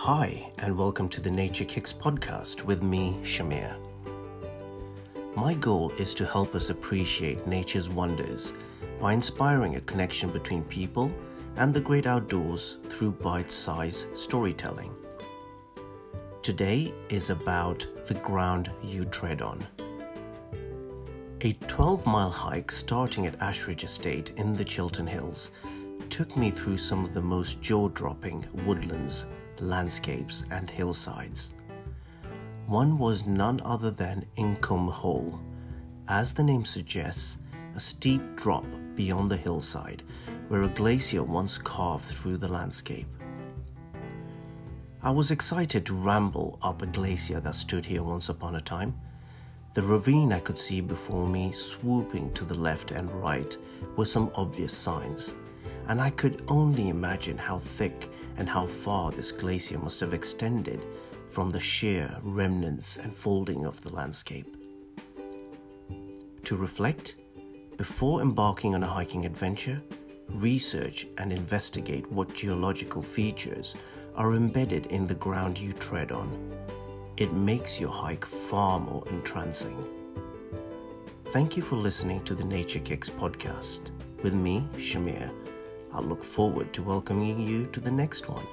Hi, and welcome to the Nature Kicks podcast with me, Shamir. My goal is to help us appreciate nature's wonders by inspiring a connection between people and the great outdoors through bite sized storytelling. Today is about the ground you tread on. A 12 mile hike starting at Ashridge Estate in the Chiltern Hills took me through some of the most jaw dropping woodlands, landscapes, and hillsides. One was none other than Incombe Hole. As the name suggests, a steep drop beyond the hillside where a glacier once carved through the landscape. I was excited to ramble up a glacier that stood here once upon a time. The ravine I could see before me, swooping to the left and right, were some obvious signs, and I could only imagine how thick and how far this glacier must have extended from the sheer remnants and folding of the landscape. To reflect, before embarking on a hiking adventure, research and investigate what geological features are embedded in the ground you tread on. It makes your hike far more entrancing. Thank you for listening to the Nature Kicks podcast. With me, Shamir, I look forward to welcoming you to the next one